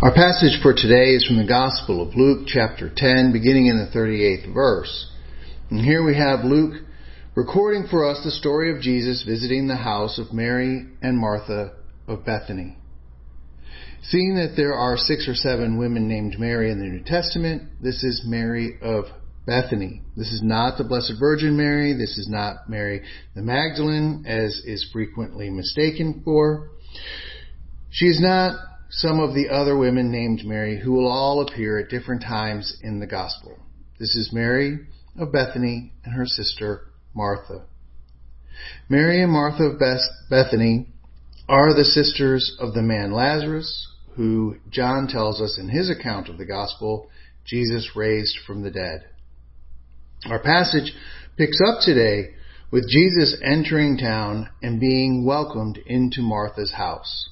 Our passage for today is from the Gospel of Luke, chapter 10, beginning in the 38th verse. And here we have Luke recording for us the story of Jesus visiting the house of Mary and Martha of Bethany. Seeing that there are six or seven women named Mary in the New Testament, this is Mary of Bethany. This is not the Blessed Virgin Mary. This is not Mary the Magdalene, as is frequently mistaken for. She is not some of the other women named Mary who will all appear at different times in the gospel. This is Mary of Bethany and her sister Martha. Mary and Martha of Bethany are the sisters of the man Lazarus, who John tells us in his account of the gospel, Jesus raised from the dead. Our passage picks up today with Jesus entering town and being welcomed into Martha's house.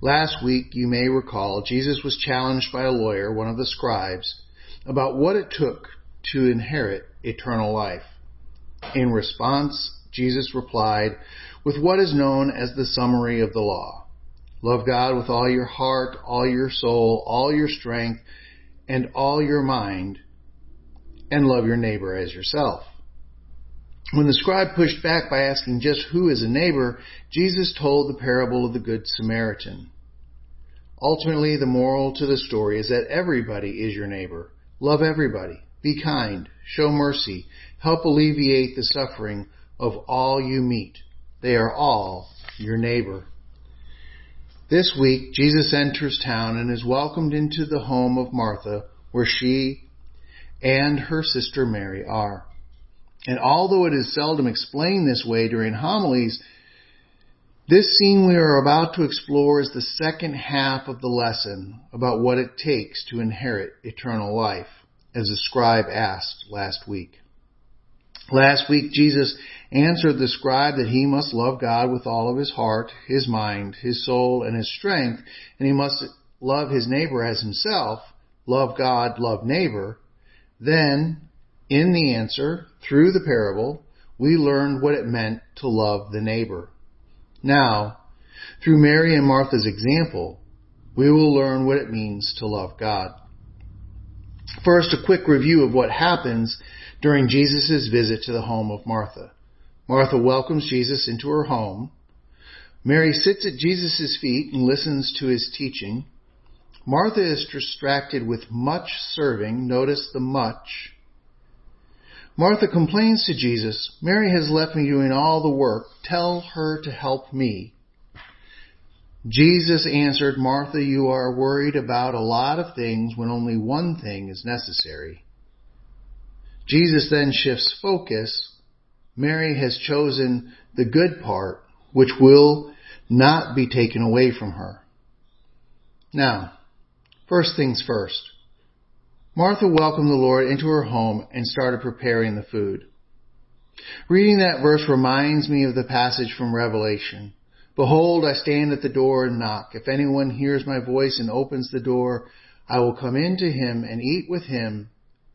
Last week, you may recall, Jesus was challenged by a lawyer, one of the scribes, about what it took to inherit eternal life. In response, Jesus replied with what is known as the summary of the law. Love God with all your heart, all your soul, all your strength, and all your mind, and love your neighbor as yourself. When the scribe pushed back by asking just who is a neighbor, Jesus told the parable of the Good Samaritan. Ultimately, the moral to the story is that everybody is your neighbor. Love everybody. Be kind. Show mercy. Help alleviate the suffering of all you meet. They are all your neighbor. This week, Jesus enters town and is welcomed into the home of Martha, where she and her sister Mary are. And although it is seldom explained this way during homilies, this scene we are about to explore is the second half of the lesson about what it takes to inherit eternal life, as the scribe asked last week. Last week, Jesus answered the scribe that he must love God with all of his heart, his mind, his soul, and his strength, and he must love his neighbor as himself, love God, love neighbor. Then, in the answer, through the parable, we learned what it meant to love the neighbor. Now, through Mary and Martha's example, we will learn what it means to love God. First, a quick review of what happens during Jesus' visit to the home of Martha. Martha welcomes Jesus into her home. Mary sits at Jesus' feet and listens to his teaching. Martha is distracted with much serving. Notice the much Martha complains to Jesus, Mary has left me doing all the work. Tell her to help me. Jesus answered, Martha, you are worried about a lot of things when only one thing is necessary. Jesus then shifts focus. Mary has chosen the good part, which will not be taken away from her. Now, first things first. Martha welcomed the Lord into her home and started preparing the food. Reading that verse reminds me of the passage from Revelation. Behold, I stand at the door and knock. If anyone hears my voice and opens the door, I will come in to him and eat with him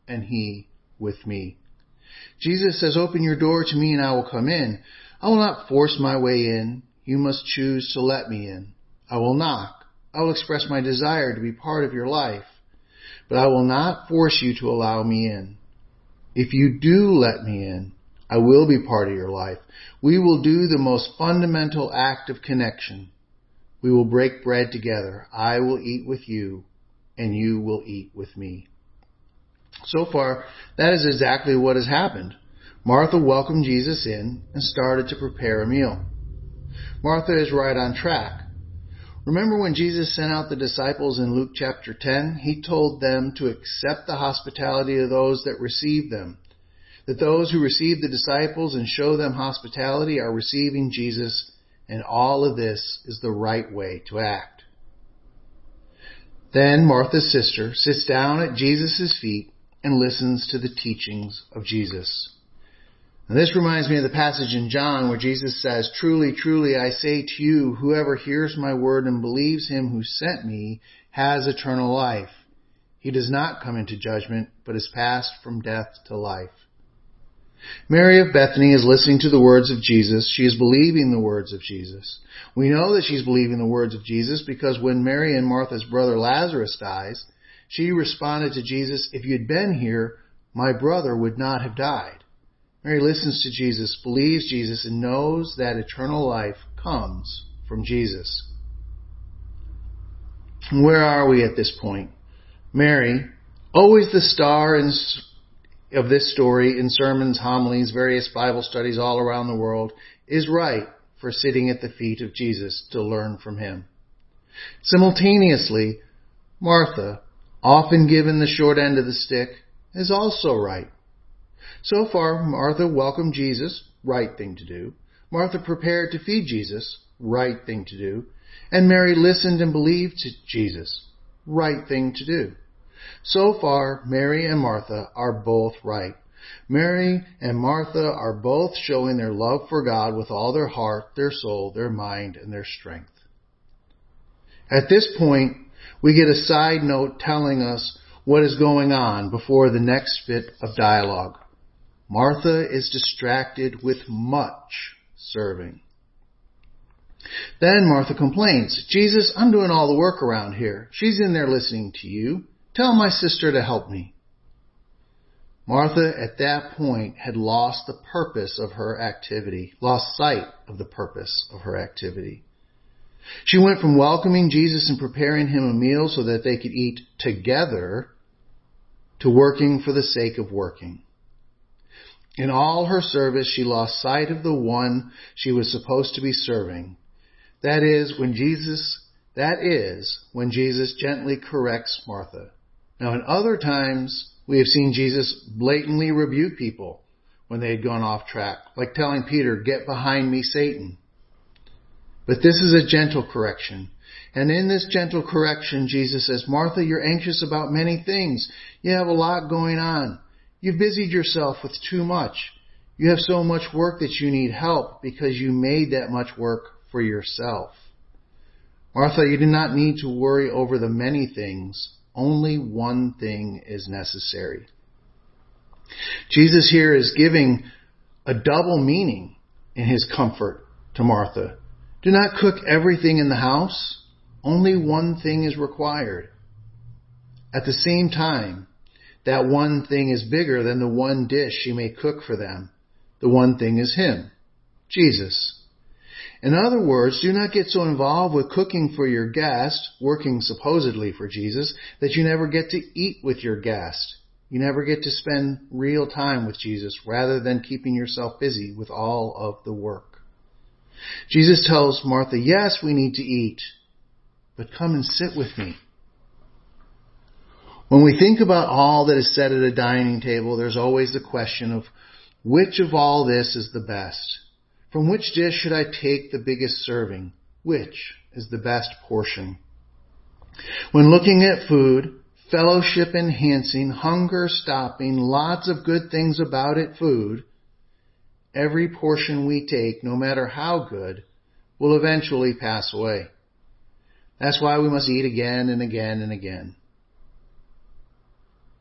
and he with me. Jesus says, open your door to me and I will come in. I will not force my way in. You must choose to let me in. I will knock. I will express my desire to be part of your life but I will not force you to allow me in. If you do let me in, I will be part of your life. We will do the most fundamental act of connection. We will break bread together. I will eat with you and you will eat with me. So far, that is exactly what has happened. Martha welcomed Jesus in and started to prepare a meal. Martha is right on track. Remember when Jesus sent out the disciples in Luke chapter 10? He told them to accept the hospitality of those that receive them. That those who receive the disciples and show them hospitality are receiving Jesus, and all of this is the right way to act. Then Martha's sister sits down at Jesus' feet and listens to the teachings of Jesus. And this reminds me of the passage in John where Jesus says, Truly, truly, I say to you, whoever hears my word and believes him who sent me has eternal life. He does not come into judgment, but is passed from death to life. Mary of Bethany is listening to the words of Jesus. She is believing the words of Jesus. We know that she's believing the words of Jesus because when Mary and Martha's brother Lazarus dies, she responded to Jesus, if you'd been here, my brother would not have died. Mary listens to Jesus, believes Jesus, and knows that eternal life comes from Jesus. Where are we at this point? Mary, always the star in of this story in sermons, homilies, various Bible studies all around the world is right for sitting at the feet of Jesus to learn from him. Simultaneously, Martha, often given the short end of the stick, is also right. So far, Martha welcomed Jesus, right thing to do. Martha prepared to feed Jesus, right thing to do. And Mary listened and believed to Jesus, right thing to do. So far, Mary and Martha are both right. Mary and Martha are both showing their love for God with all their heart, their soul, their mind, and their strength. At this point, we get a side note telling us what is going on before the next bit of dialogue. Martha is distracted with much serving. Then Martha complains, Jesus, I'm doing all the work around here. She's in there listening to you. Tell my sister to help me. Martha at that point had lost the purpose of her activity, lost sight of the purpose of her activity. She went from welcoming Jesus and preparing him a meal so that they could eat together to working for the sake of working. In all her service, she lost sight of the one she was supposed to be serving. That is when Jesus, that is when Jesus gently corrects Martha. Now, in other times, we have seen Jesus blatantly rebuke people when they had gone off track, like telling Peter, Get behind me, Satan. But this is a gentle correction. And in this gentle correction, Jesus says, Martha, you're anxious about many things. You have a lot going on. You've busied yourself with too much. You have so much work that you need help because you made that much work for yourself. Martha, you do not need to worry over the many things only one thing is necessary. Jesus here is giving a double meaning in his comfort to Martha. Do not cook everything in the house. Only one thing is required. At the same time, that one thing is bigger than the one dish she may cook for them. The one thing is Him, Jesus. In other words, do not get so involved with cooking for your guest, working supposedly for Jesus, that you never get to eat with your guest. You never get to spend real time with Jesus rather than keeping yourself busy with all of the work. Jesus tells Martha, yes, we need to eat, but come and sit with me. When we think about all that is said at a dining table, there's always the question of which of all this is the best? From which dish should I take the biggest serving? Which is the best portion? When looking at food, fellowship enhancing, hunger stopping, lots of good things about it food, every portion we take, no matter how good, will eventually pass away. That's why we must eat again and again and again.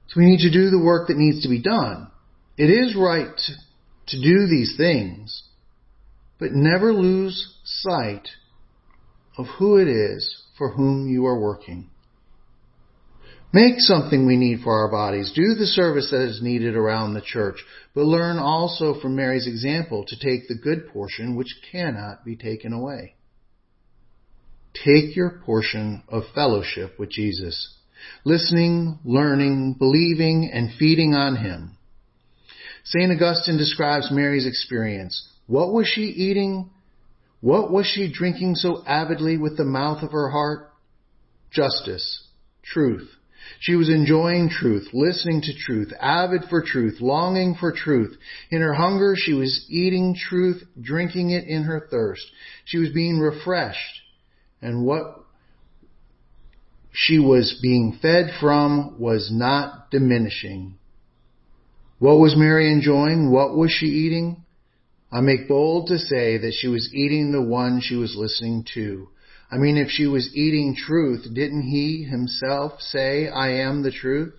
So we need to do the work that needs to be done. It is right to, do these things, but never lose sight of who it is for whom you are working. Make something we need for our bodies. Do the service that is needed around the church, but learn also from Mary's example to take the good portion which cannot be taken away. Take your portion of fellowship with Jesus, listening, learning, believing, and feeding on Him. St. Augustine describes Mary's experience. What was she eating? What was she drinking so avidly with the mouth of her heart? Justice, truth. She was enjoying truth, listening to truth, avid for truth, longing for truth. In her hunger, she was eating truth, drinking it in her thirst. She was being refreshed. And what she was being fed from was not diminishing. What was Mary enjoying? What was she eating? I make bold to say that she was eating the one she was listening to. I mean, if she was eating truth, didn't he himself say, I am the truth?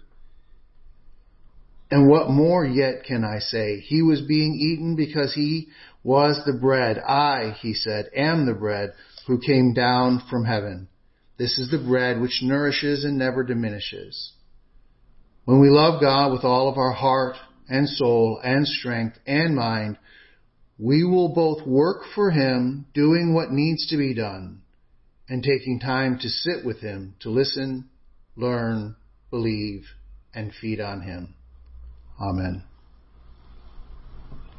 And what more yet can I say? He was being eaten because he was the bread. I, he said, am the bread who came down from heaven. This is the bread which nourishes and never diminishes. When we love God with all of our heart and soul and strength and mind, we will both work for Him, doing what needs to be done, and taking time to sit with Him, to listen, learn, believe, and feed on Him. Amen.